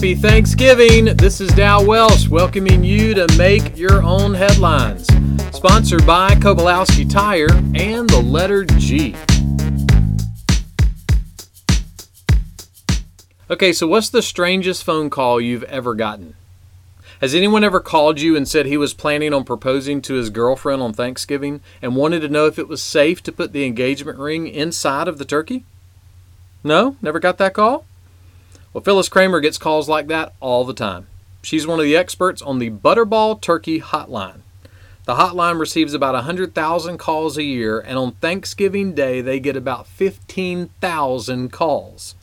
Happy Thanksgiving. This is Dow Welsh welcoming you to Make Your Own Headlines. Sponsored by Kowalski Tire and the letter G. Okay, so what's the strangest phone call you've ever gotten? Has anyone ever called you and said he was planning on proposing to his girlfriend on Thanksgiving and wanted to know if it was safe to put the engagement ring inside of the turkey? No? Never got that call? Well, Phyllis Kramer gets calls like that all the time. She's one of the experts on the Butterball Turkey Hotline. The hotline receives about 100,000 calls a year, and on Thanksgiving Day, they get about 15,000 calls.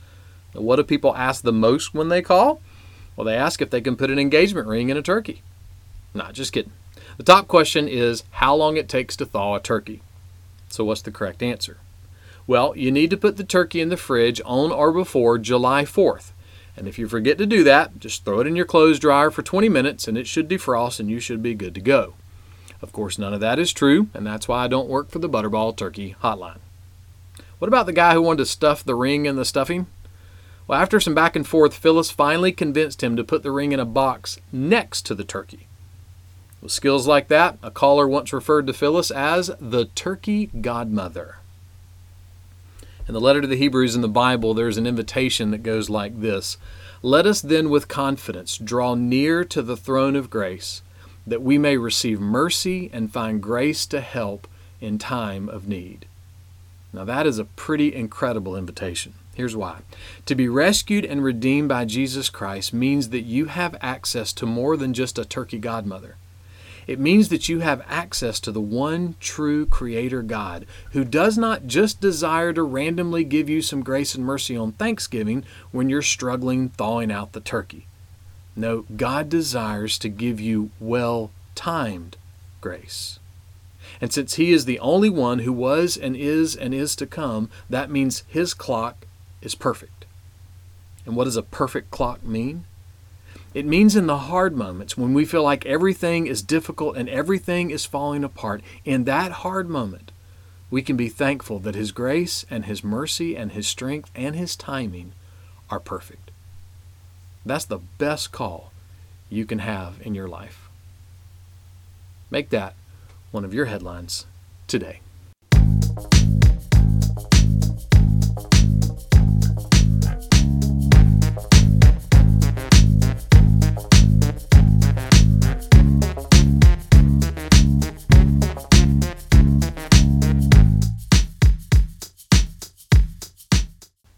Now, what do people ask the most when they call? Well, they ask if they can put an engagement ring in a turkey. Not just kidding. The top question is how long it takes to thaw a turkey. So, what's the correct answer? Well, you need to put the turkey in the fridge on or before July 4th. And if you forget to do that, just throw it in your clothes dryer for 20 minutes and it should defrost and you should be good to go. Of course, none of that is true, and that's why I don't work for the Butterball Turkey Hotline. What about the guy who wanted to stuff the ring in the stuffing? Well, after some back and forth, Phyllis finally convinced him to put the ring in a box next to the turkey. With skills like that, a caller once referred to Phyllis as the turkey godmother. In the letter to the Hebrews in the Bible, there's an invitation that goes like this Let us then with confidence draw near to the throne of grace, that we may receive mercy and find grace to help in time of need. Now, that is a pretty incredible invitation. Here's why. To be rescued and redeemed by Jesus Christ means that you have access to more than just a turkey godmother. It means that you have access to the one true Creator God who does not just desire to randomly give you some grace and mercy on Thanksgiving when you're struggling thawing out the turkey. No, God desires to give you well timed grace. And since He is the only one who was and is and is to come, that means His clock is perfect. And what does a perfect clock mean? It means in the hard moments when we feel like everything is difficult and everything is falling apart, in that hard moment, we can be thankful that His grace and His mercy and His strength and His timing are perfect. That's the best call you can have in your life. Make that one of your headlines today.